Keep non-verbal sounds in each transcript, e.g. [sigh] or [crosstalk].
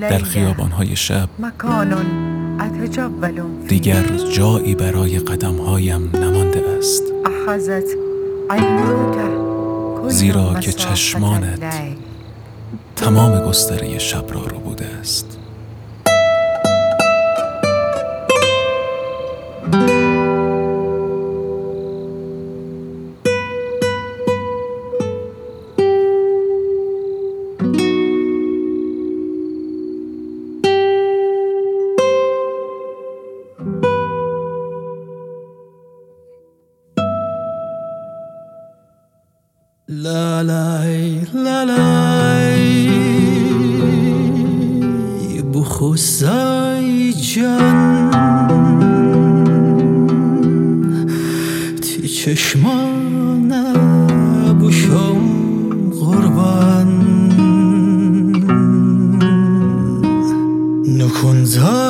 در خیابانهای شب دیگر جایی برای قدمهایم نمانده است. زیرا که چشمانت. تمام گستره شب را رو بوده است. لا لای لا لای بخوزای جان تی چشمانه بشم قربان نکن زاری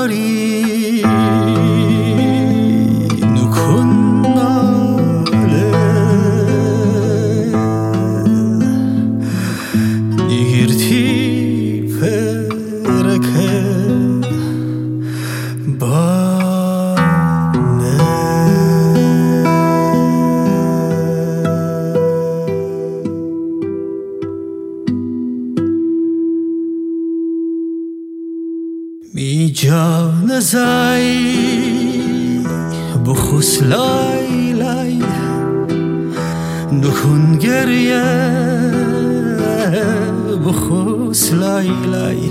لای لای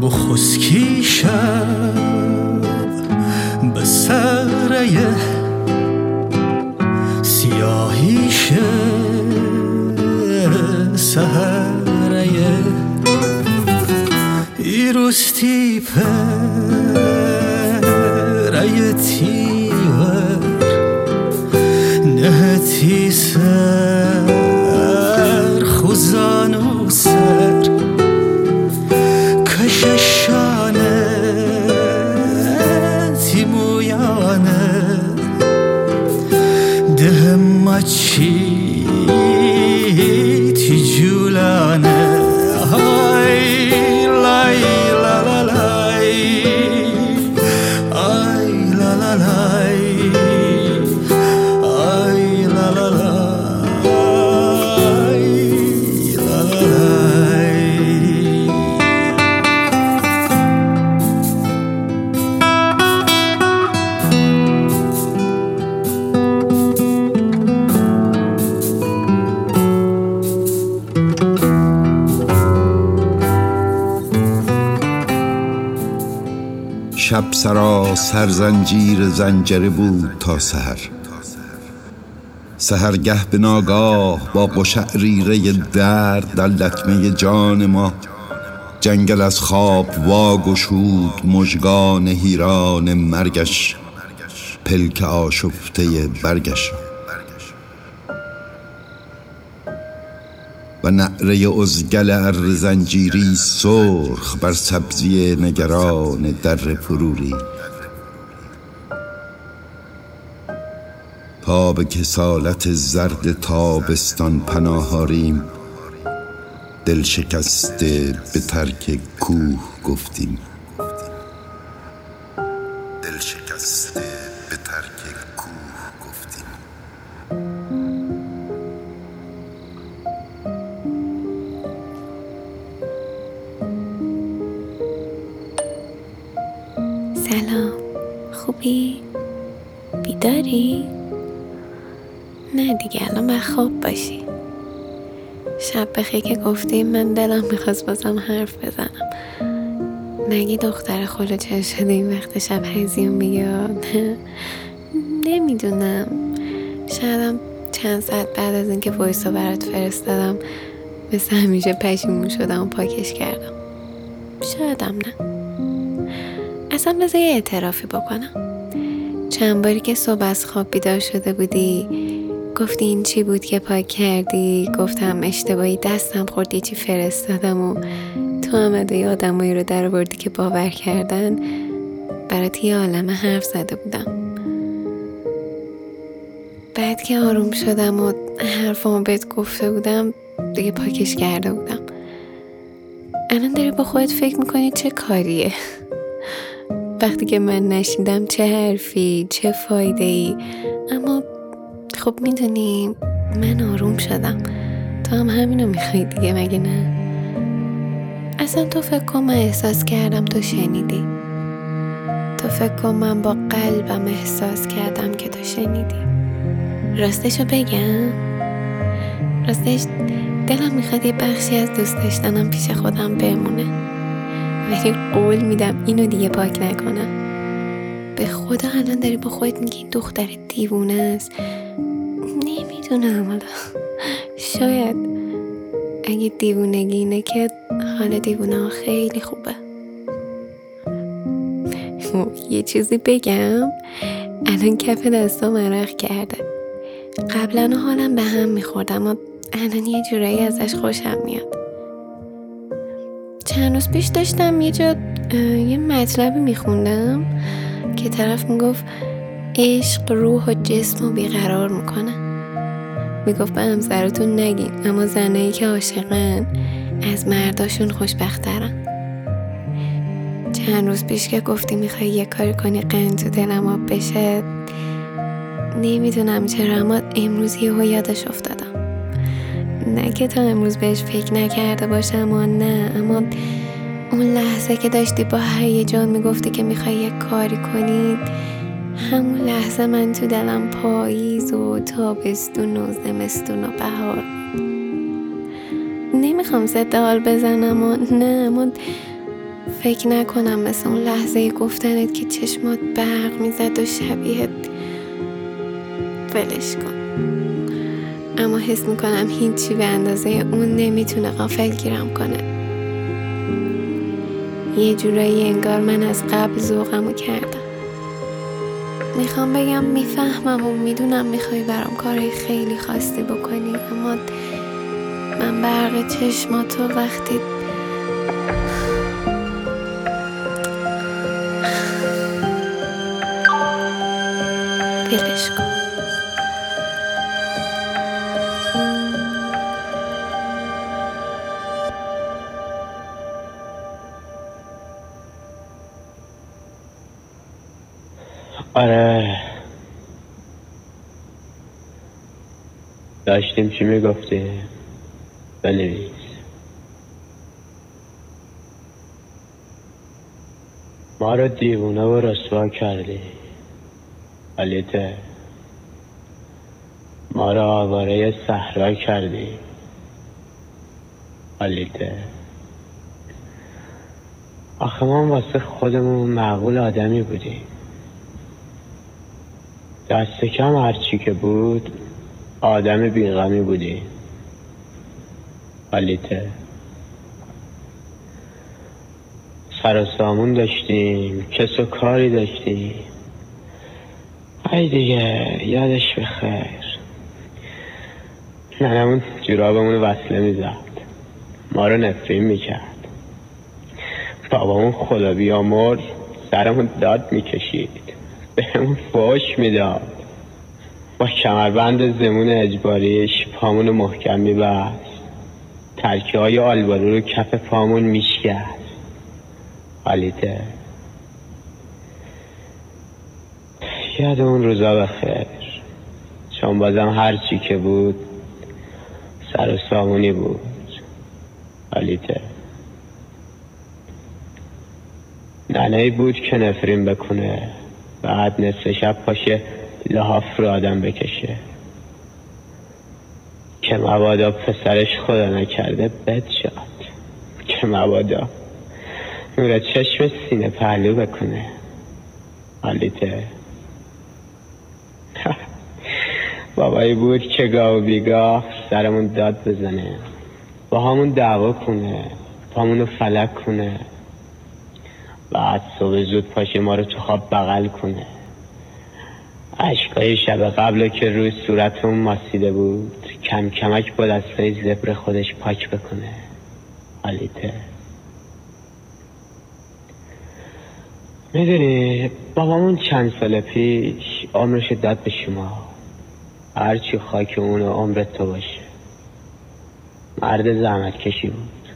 بخوس کی شب به سره سیاهیش سهره ایروستی پرایتی ور نهتی سر. سراسر زنجیر زنجره بود تا سحر. سحرگه به ناگاه با قشعریره درد در لطمه جان ما. جنگل از خواب واگشود مژگان هیران مرگش. پلک آشفته برگش. و نعره ازگل ار زنجیری سرخ بر سبزی نگران در پروری پا به کسالت زرد تابستان پناهاریم دل شکسته به ترک کوه گفتیم. خواب باشی. شب بخیر که گفتی من دلم می‌خواست بازم حرف بزنم. نگی دختر خلوچه شده این وقت شب هزیون نه [laughs] نمی‌دونم. شایدم چند ساعت بعد از اینکه وایسا برات فرستادم مثل همیشه پشیمون شدم و پاکش کردم. شایدم نه. اصلا بذار یه اعترافی بکنم. چند باری که صبح از خواب بیدار شده بودی گفتی این چی بود که پاک کردی؟ گفتم اشتباهی دستم خورد یه چی فرستادم و تو هم یه آدمایی رو در آوردی که باور کردن؟ برات یه عالمه حرف زده بودم. بعد که آروم شدم و حرفامو بهت گفته بودم دیگه پاکش کرده بودم. الان داری با خودت فکر می‌کنی چه کاریه؟ [laughs] وقتی که من نشیدم چه حرفی چه فایده ای اما خب می‌دونی من آروم شدم. تو هم همینو می‌خوای دیگه مگه نه؟ اصلا تو فکر کن من احساس کردم تو شنیدی. تو فکر کن من با قلبم احساس کردم که تو شنیدی. راستشو بگم؟ راستش دلم می‌خواد یه بخشی از دوست داشتنم پیش خودم بمونه. ولی قول میدم اینو دیگه پاک نکنم. به خدا الان داری با خودت میگی این دختر دیوونه است. نمی‌دونم حالا شاید اگه دیوونگی اینه که حال دیوونه ها خیلی خوبه. یه چیزی بگم الان کف دستام عرق کرده. قبلا حالم به هم میخوردم اما الان یه جورایی ازش خوشم میاد. چند روز پیش داشتم یه جا یه مطلبی میخوندم که طرف می‌گفت عشق روح و جسم رو بیقرار می‌کنه. می‌گفت به همسرتون نگین اما زنایی که عاشقن از مرداشون خوشبخترن. چند روز پیش که گفتی می‌خوای یه کاری کنی قند تو دلم آب بشه نمی‌دونم چرا اما امروز یهو یادش افتادم. نه که تا امروز بهش فکر نکرده باشم اما نه اما اون لحظه که داشتی با هیجان می‌گفتی که می‌خوای یه کاری کنی همون لحظه من تو دلم پاییز و تابستون و زمستون و بهار نمی‌خوام ضد حال بزنم و نه اما فکر نکنم مثل اون لحظه گفتنت که چشمات برق می‌زد و شبیه ولش کن. اما حس می‌کنم هیچی به اندازه اون نمی‌تونه غافل گیرم کنه. یه جورایی انگار من از قبل ذوقمو کردم. می‌خوام بگم می‌فهمم و می‌دونم می‌خوای برام کارهای خیلی خاصی بکنی اما من برق چشماتو وقتی ولش کن. آره. داشتیم چی می‌گفتی بنویس. ما رو دیوونه و رسوا کردی. ولیته ما رو آواره صحرا کردی. ولیته آخه ما واسه خودمون معقول آدمی بودیم. دست کم هرچی که بود آدم بیغمی بودی. حالیته سر سامون داشتیم کس و کاری داشتیم. ای دیگه یادش بخیر. ننمون جورابمون وصله می‌زد. ما رو نفرین می‌کرد. بابامون خدا بیامرز سرمون داد می‌کشید. بهمون فوش می‌داد با کمربند زمون اجباریش پامون محکم میبست. ترکه های آلبالو رو کف پامون میشکست. حالیته یاد اون روزا بخیر. چون بازم هر چی که بود سر و سامونی بود. حالیته ننهی بود که نفرین بکنه بعد نصف شب پاشه لحاف رو آدم بکشه. که مبادا پسرش خدا نکرده بد شد. که مبادا. نور چشم سینه پهلو بکنه. حالیته. [laughs] بابایی بود که گاه و بیگاه سرمون داد بزنه. با همون دعوا کنه. پامونو فلک کنه. بعد صبح زود پاشه ما رو تو خواب بغل کنه. عشقای شب قبل که روی صورتمون ماسیده بود کم کمک با دستای زبر خودش پاک بکنه. حالیته. می‌دونی بابامون چند سال پیش عمرش داد به شما. هرچی خاک اون عمرت تو باشه. مرد زحمت کشی بود.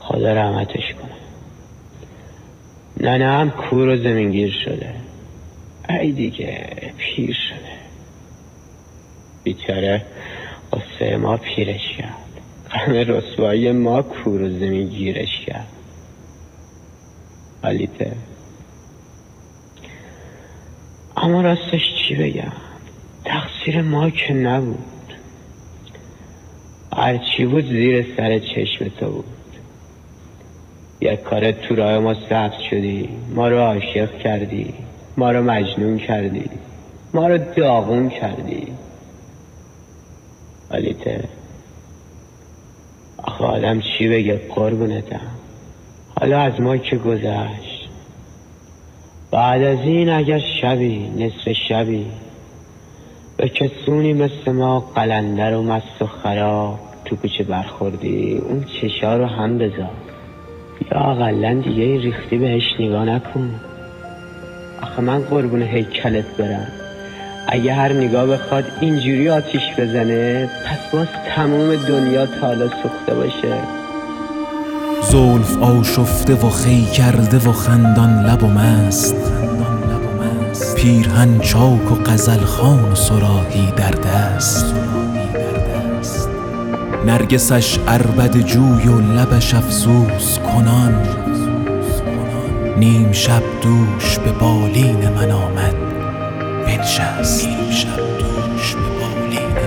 خدا رحمتش کنه. ننه هم کور و زمینگیر شده. ای دیگه پیر شده. بیچاره قصه ما پیرش کرد. غم رسوایی ما کور و زمین گیرش کرد. حالیته اما راستش چی بگم؟ تقصیر ما که نبود. هرچی بود زیر سر چشم تو بود. یک کار تو راه ما سبز شدی. ما رو عاشق کردی. ما رو مجنون کردی. ما رو داغون کردی. حالیته آخه آدم چی بگه؟ قربونتم. حالا از ما که گذشت؟ بعد از این اگر شبی نصف شبی به کسونی مثل ما قلندر و مست و خراب تو کوچه برخوردی اون چشا رو هم بذار. اقلا دیگه ریختی بهش نگاه نکن. آخه من قربون هیکلت برم. اگه هر نگاه بخواد اینجوری آتیش بزنه پس باز تمام دنیا تالا سوخته باشه. زلف آشفته و خی کرده و خندان لب و مست. پیرهن چاک و غزل خان و سراهی در دست. نرگسش عربد جوی و لبش افسوس کنان. نیم شب دوش به بالین من آمد. بنشست.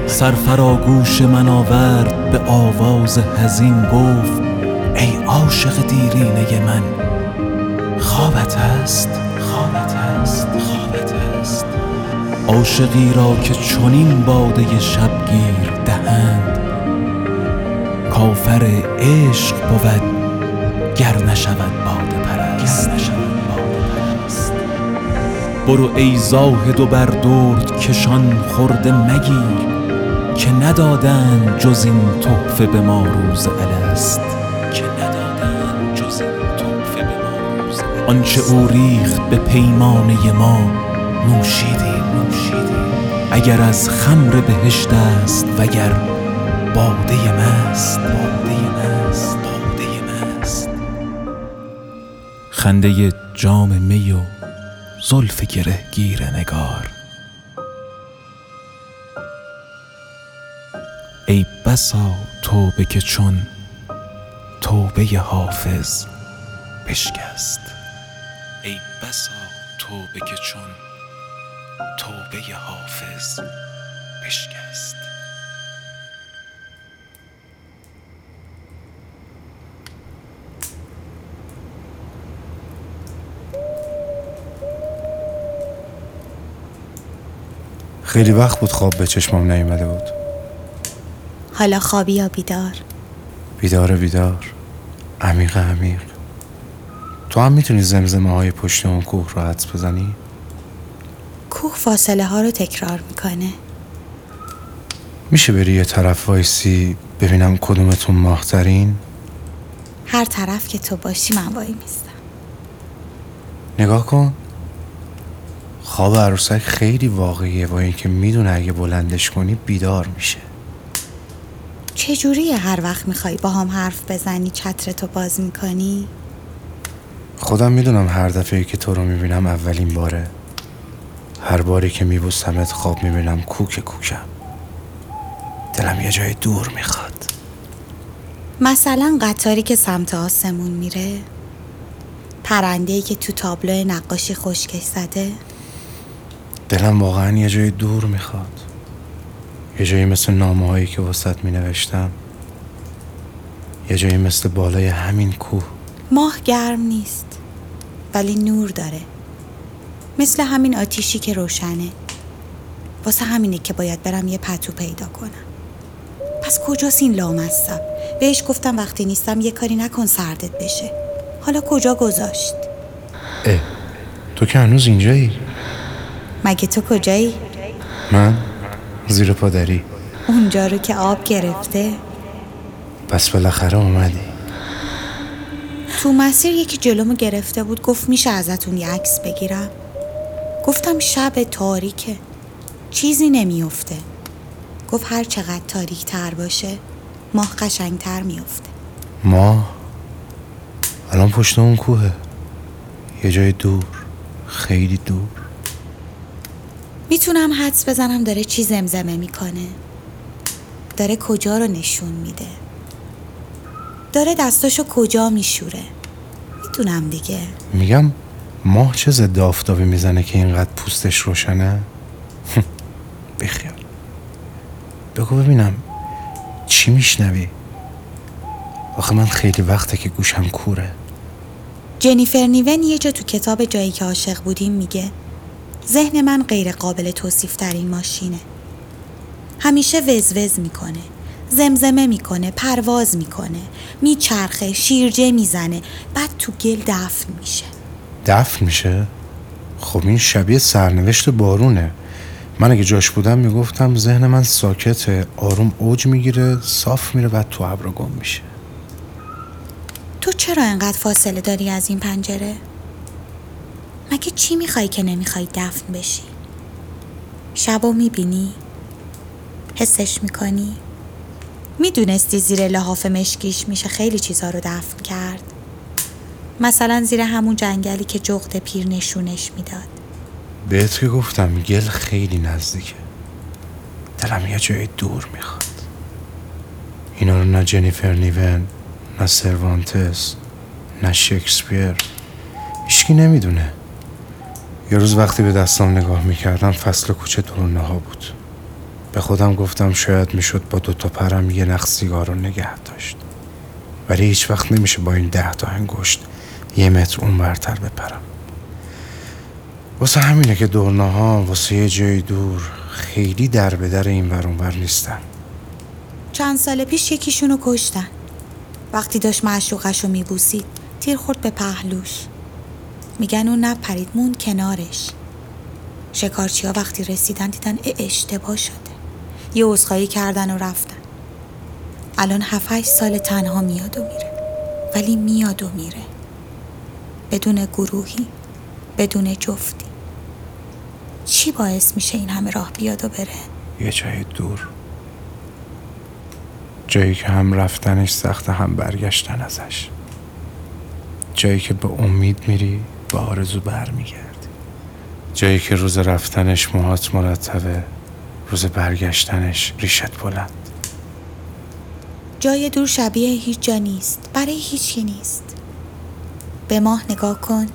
سرفراگوش من آورد به آواز حزین گفت ای عاشق دیرینه من خوابت هست خوابت هست خوابت هست عاشقی را که چنین باده شبگیر دهند. کافر عشق بود گر نشود باده پرست. برو ای زاهد و بر درد کشان خورده مگیر که ندادند جز این تحفه به ما روز الست. که ندادند جز این تحفه به ما روز آنچه او ریخت به پیمانه ما نوشیدیم. نوشیدیم. اگر از خمر بهشت است وگر باده مست باده مست باده مست. خنده جام می و زلف گره گیر نگار. ای بسا توبه که چون توبه حافظ بشکست. ای بسا توبه که چون توبه حافظ بشکست. خیلی وقت بود خواب به چشمام نیومده بود. حالا خوابی یا بیدار؟ بیدار بیدار. عمیق عمیق. تو هم می‌تونی زمزمه های پشت اون کوه رو حدس بزنی؟ کوه فاصله ها رو تکرار می‌کنه. میشه بری یه طرف وایسی ببینم کدومتون ماهترین؟ هر طرف که تو باشی من وای میستم. نگاه کن. خواب عروسک خیلی واقعیه. با اینکه می‌دونه اگه بلندش کنی بیدار میشه. چجوری هر وقت می‌خوای با هم حرف بزنی چترتو باز می‌کنی؟ خودم می‌دونم هر دفعه که تو رو می‌بینم اولین باره. هر باری که میبوسمت خواب می‌بینم کوک کوکم. دلم یه جای دور می‌خواد. مثلا قطاری که سمت آسمون میره. پرنده‌ای که تو تابلو نقاشی خشکش زده. دلم واقعا یه جای دور می‌خواد. یه جایی مثل نامه هایی که وسط می نوشتم یه جایی مثل بالای همین کوه. ماه گرم نیست ولی نور داره. مثل همین آتیشی که روشنه. واسه همینه که باید برم یه پتو پیدا کنم. پس کجاست این لامصب؟ بهش گفتم وقتی نیستم یه کاری نکن سردت بشه. حالا کجا گذاشت؟ اه تو که هنوز اینجایی؟ مگه تو کجایی؟ من زیر پادری اونجا رو که آب گرفته. پس بالاخره اومدی. تو مسیر یکی جلومو گرفته بود گفت میشه ازتون یه عکس بگیرم. گفتم شب تاریکه. چیزی نمیافته. گفت هر چقدر تاریک تر باشه ماه قشنگ تر میفته ما الان پشت اون کوهه یه جای دور. خیلی دور. می‌تونم حدس بزنم داره چی زمزمه می‌کنه. داره کجا رو نشون میده؟ داره دستاشو کجا میشوره؟ می‌دونم دیگه. میگم ماه چه ضد آفتابی می‌زنه که اینقدر پوستش روشنه؟ [laughs] بخیال. بگو ببینم چی میشنوی؟ آخه من خیلی وقته که گوشم کوره. جنیفر نیون یه جا تو کتاب جایی که عاشق بودیم میگه ذهن من غیر قابل توصیف در این ماشینه. همیشه وزوز می‌کنه زمزمه می‌کنه پرواز می‌کنه میچرخه شیرجه می‌زنه بعد تو گل دفن میشه. دفن میشه؟ خب این شبیه سرنوشت بارونه. من اگه جاش بودم می‌گفتم ذهن من ساکته آروم اوج می‌گیره صاف میره بعد تو ابر گم میشه. تو چرا انقدر فاصله داری از این پنجره؟ مگه چی می‌خوای که نمی‌خوای دفن بشی؟ شبو می‌بینی؟ حسش می‌کنی؟ می‌دونستی زیر لحاف مشکیش میشه خیلی چیزا رو دفن کرد؟ مثلا زیر همون جنگلی که جغد پیر نشونش می‌داد بهت که گفتم گل خیلی نزدیکه دلم یه جای دور می‌خواد اینا رو نه جنیفر نیون نه سروانتس نه شکسپیر هیچکی نمی‌دونه یه روز وقتی به دستام نگاه می‌کردم فصل کوچه دورنه ها بود. به خودم گفتم شاید می‌شد با دوتا پرم یه نخ سیگار رو نگه داشت. ولی هیچ وقت نمیشه با این ده تا انگشت یه متر اون برتر بپرم. واسه همینه که دورنه ها واسه یه جای دور خیلی در به در این ور اون ور نیستن. چند سال پیش یکیشونو کشتن. وقتی داشت معشوقش رو میبوسید تیر خورد به پهلوش. میگن اون نپرید موند کنارش. شکارچی ها وقتی رسیدن دیدن اه اشتباه شده. یه عذرخواهی کردن و رفتن. الان هفت سال تنها میاد و میره. ولی میاد و میره. بدون گروهی بدون جفتی. چی باعث میشه این همه راه بیاد و بره؟ یه جای دور. جایی که هم رفتنش سخته هم برگشتن ازش. جایی که به امید میری به آرزو برمیگردی جایی که روز رفتنش موهات مرتبه روز برگشتنش ریشت بلند. جای دور شبیه هیچ جا نیست. برای هیچی نیست. به ماه نگاه کن.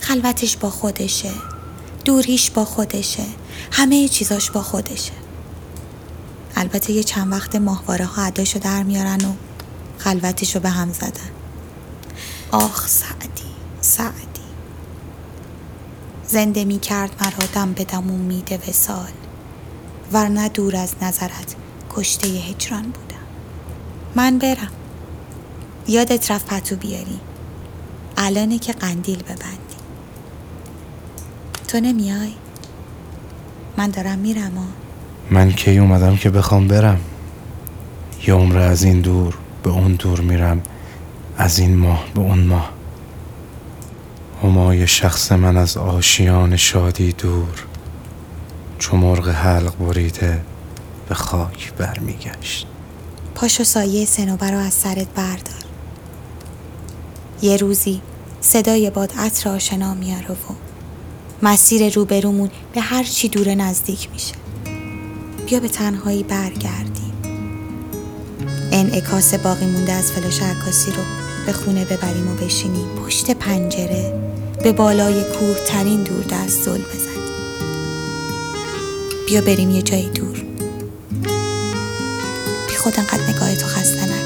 خلوتش با خودشه. دوریش با خودشه. همه چیزاش با خودشه. البته یه چند وقت ماهواره ها عداشو در میارن و خلوتشو به هم زدن. آخ سعدی. سعدی. زنده می کرد مرا دم به دم امید وسال ورنه دور از نظرت کشته هجران بودم. من برم. یادت رفت پتو بیاری. الانه که قندیل ببندی. تو نمیای؟ من دارم میرم ها. من کی اومدم که بخوام برم؟ یه عمر از این دور به اون دور میرم از این ماه به اون ماه. همای شخص من از آشیان شادی دور. چو مرغ حلق بریده به خاک برمیگشت. پاشو سایه سنوبر رو از سرت بردار. یه روزی صدای باد عطر آشنا میاره و مسیر روبرومون به هر چی دوره نزدیک میشه. بیا به تنهایی برگردیم. انعکاس باقی مونده از فلاش عکاسی رو به خونه ببریم و بشینیم. پشت پنجره به بالای کوه ترین دور دست زل بزنیم بیا بریم یه جای دور. بی خود انقدر نگاه تو خسته نکن.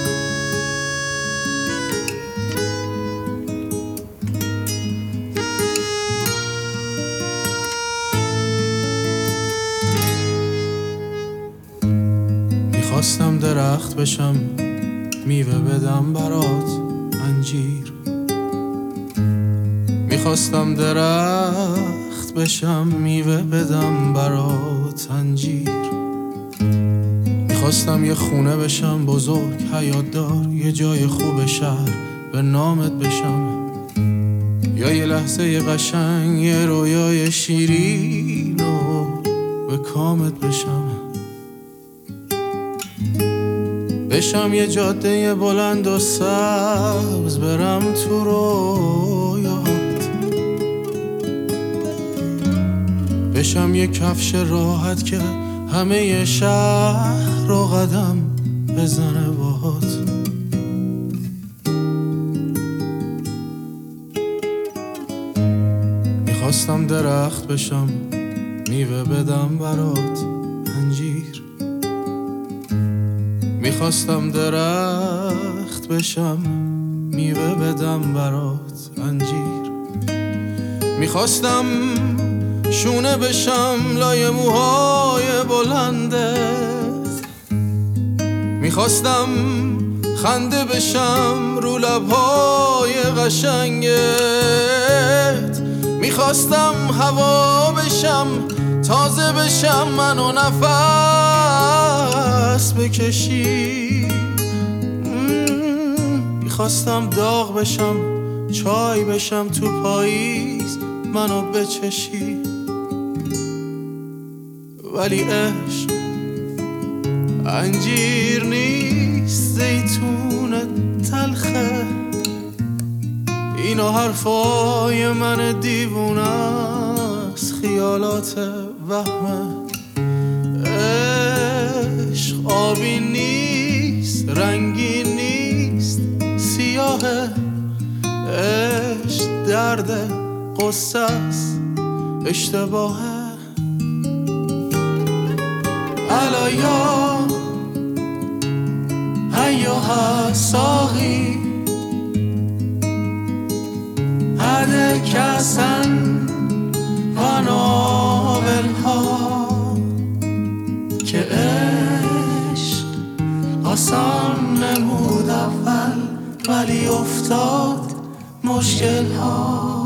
می‌خواستم درخت بشم میوه بدم برات انجیر. می‌خواستم درخت بشم میوه بدم برات انجیر می‌خواستم یه خونه بشم بزرگ حیات دار یه جای خوب شهر به نامت بشم. یا یه لحظه یه قشنگ یه رویای شیرین و به کامت بشم. بشم یه جاده بلند و سبز برم تو رویات بشم یه کفش راحت که همه شهر رو قدم بزنه باهات. می‌خواستم درخت بشم میوه بدم برات انجیر. می‌خواستم درخت بشم میوه بدم برات انجیر. می‌خواستم شونه بشم لای موهای بلندت می‌خواستم خنده بشم رو لبهای قشنگت. می‌خواستم هوا بشم تازه بشم من و نفس بکشی. می‌خواستم داغ بشم چای بشم تو پاییز منو بچشی. ولی عشق انجیر نیست زیتون تلخه. اینا حرفای من دیوونه است خیالات وهمه. عشق آبی نیست رنگی نیست سیاهه. عشق درد قصه است اشتباهه. علیا هیاها ساقی هده کسن و ناولها که عشق آسان نمود اول ولی افتاد مشکل ها.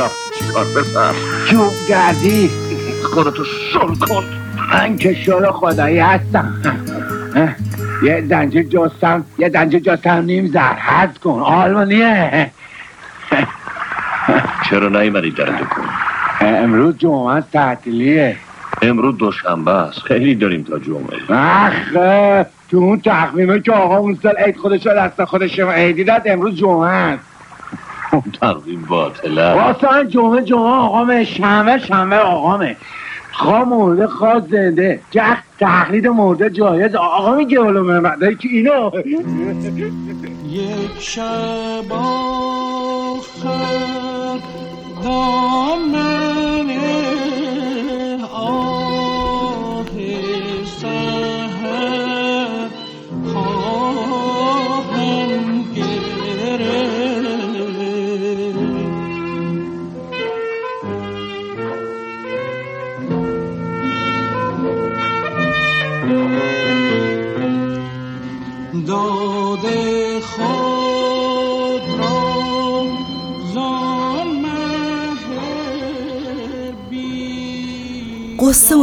رفت چیکار بسر چوب گردی خودتو شل کن. من که شل خدایی هستم. یه دنجه جستم یه دنجه جستم نیم زر. حد کن. آلمانیه. چرا نیومدی در دکون امروز جمعه است، تعطیلیه. امروز دوشنبه است. خیلی داریم تا جمعه. اخه تو اون تقویمه که آقا اون سال عید خودش رو دست خودش عیدی داد امروز جمعه است. تقویم باطله. واسه جمعه جمعه آقامه شنبه شنبه آقامه. خواه مرده خواه زنده. جخ تقلید مرده جایز. آقا میگه ولو محمد که اینو یک شب آخر دامن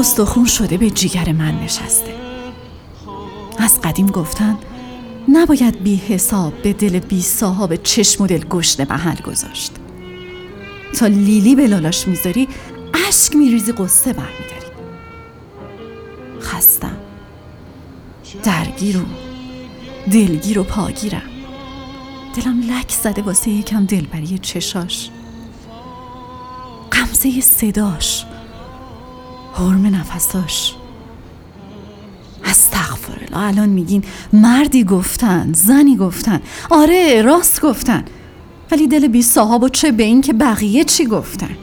استخون شده به جیگر من نشسته. از قدیم گفتن نباید بی حساب به دل بی صاحب چشم و دل گشنه محل گذاشت. تا لیلی به لالاش می‌ذاری اشک میریزی قصه برمیداری. خستم. درگیر و دلگیر و پاگیرم. دلم لک زده واسه یکم دلبری چشاش. قمزه صداش. حرم نفساش استغفرالله الان میگین مردی گفتن زنی گفتن. آره راست گفتن. ولی دل بی صاحب و چه به این که بقیه چی گفتن؟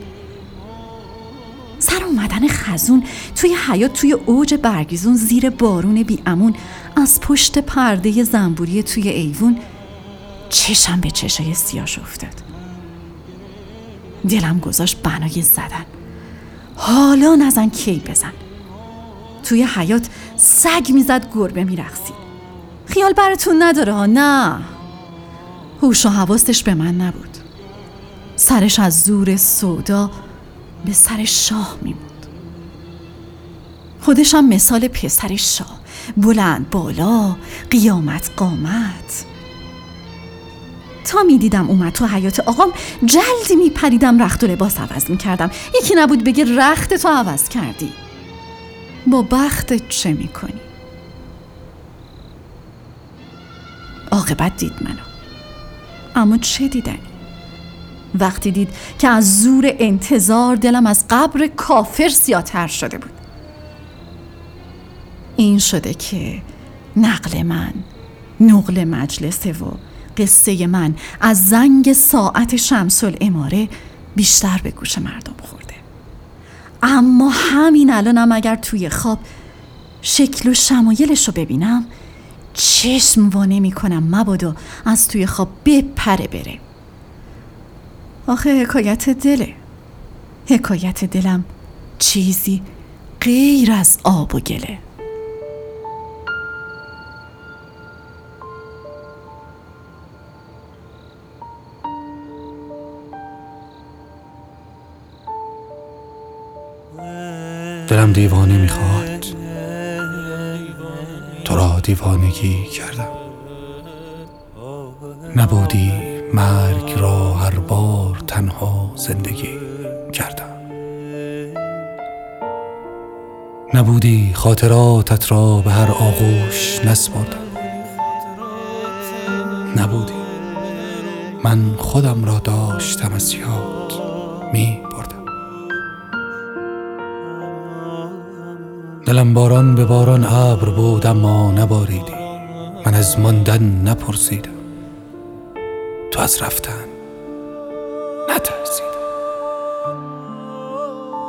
سر اومدن خزون توی حیات توی اوج برگیزون زیر بارون بی امون از پشت پرده زنبوری توی ایوون. چشم به چشای سیاش افتاد. دلم گذاشت بنای زدن. حالا نزن کی بزن. توی حیات سگ می‌زد گربه میرقصید خیال براتون نداره ها؟ نه. هوش و حواستش به من نبود. سرش از زور سودا به سر شاه می بود خودشم مثال پسر شاه. بلند بالا قیامت قامت. تا می دیدم اومد تو حیات آقام جلدی می پریدم رخت و لباس عوض می کردم یکی نبود بگه رخت تو عوض کردی با بختت چه می کنی؟ عاقبت دید منو اما چه دیدنی؟ وقتی دید که از زور انتظار دلم از قبر کافر سیاتر شده بود این شده که نقل من نقل مجلسه و قصه من از زنگ ساعت شمس الاماره بیشتر به گوش مردم خورده. اما همین الانم اگر توی خواب شکل و شمایلش رو ببینم چشم وا نمی کنم مبادا از توی خواب بپره بره. آخه حکایت دله. حکایت دلم چیزی غیر از آب و گله. دیوانه می‌خواد تو را دیوانگی کردم. نبودی مرگ را هر بار تنها زندگی کردم. نبودی خاطراتت را به هر آغوش نسپردم. نبودی. من خودم را داشتم از یاد می دلم باران به باران ابر بود اما نباریدی. من از ماندن نپرسیدم. تو از رفتن نترسیدم.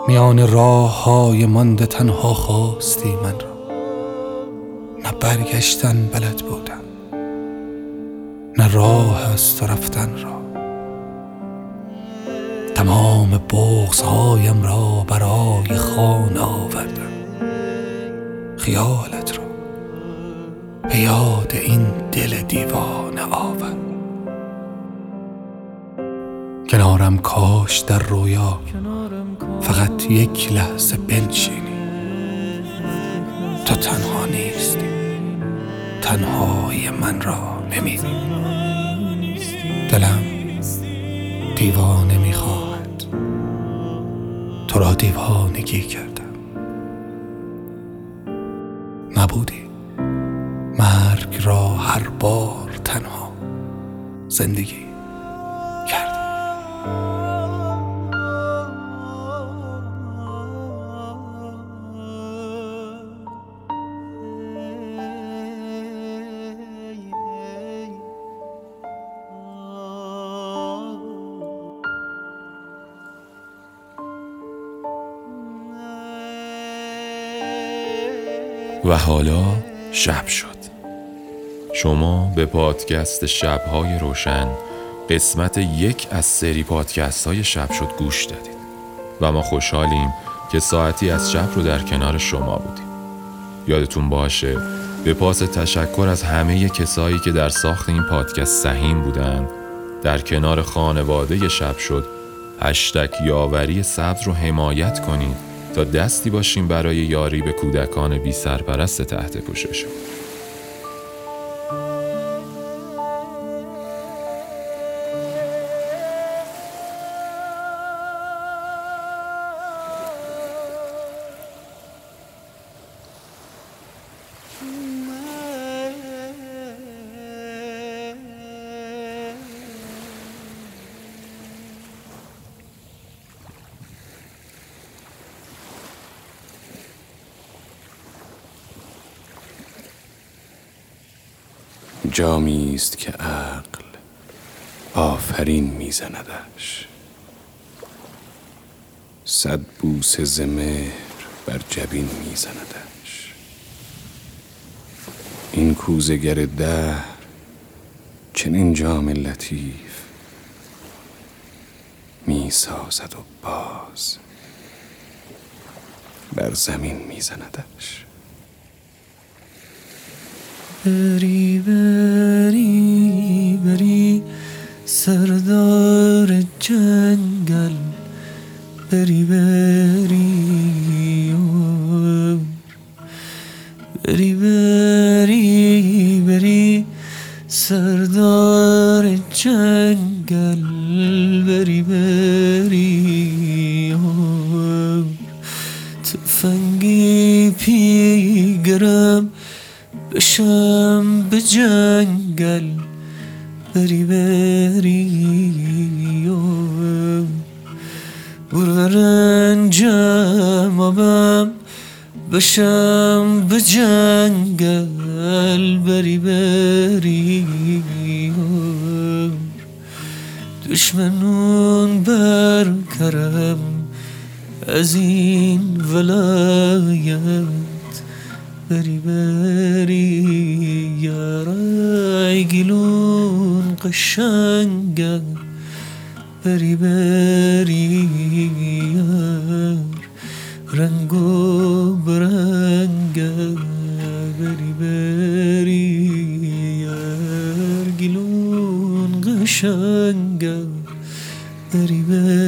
میان راه های مانده تنها خواستی من را. نه برگشتن بلد بودم. نه راه از تو رفتن را. تمام بغض هایم را برای خانه آوردم. خیالت را به یاد این دل دیوانه آور. کنارم کاش در رویا فقط یک لحظه بنشینی. تو تنها نیستی تنهایی من را نمی‌بینی. دلم دیوانه می‌خواهد. تو را دیوانگی کردم نبودی. مرگ را هر بار تنها. زندگی. و حالا شب شد. شما به پادکست شبهای روشن قسمت یک از سری پادکست های شب شد گوش دادید و ما خوشحالیم که ساعتی از شب رو در کنار شما بودیم. یادتون باشه به پاس تشکر از همه کسایی که در ساخت این پادکست سهیم بودن در کنار خانواده شب شد هشتک یاوری سبز رو حمایت کنید تا دستی باشیم برای یاری به کودکان بی سرپرست تحت پوششون جامی است که عقل آفرین میزندش. صد بوسه ز مهر بر جبین میزندش. این کوزگر دهر چنین جام لطیف می‌سازد و باز بر زمین میزندش. بری بری بری. سردار جنگل. بری بری. جنگل بری بری اور. برنجم آبم بشم به جنگل بری بری اور. دشمنون بر کرم از گلون قشنگه بری بری یار. رنگ و برنگه بری بری گلون قشنگه بری بری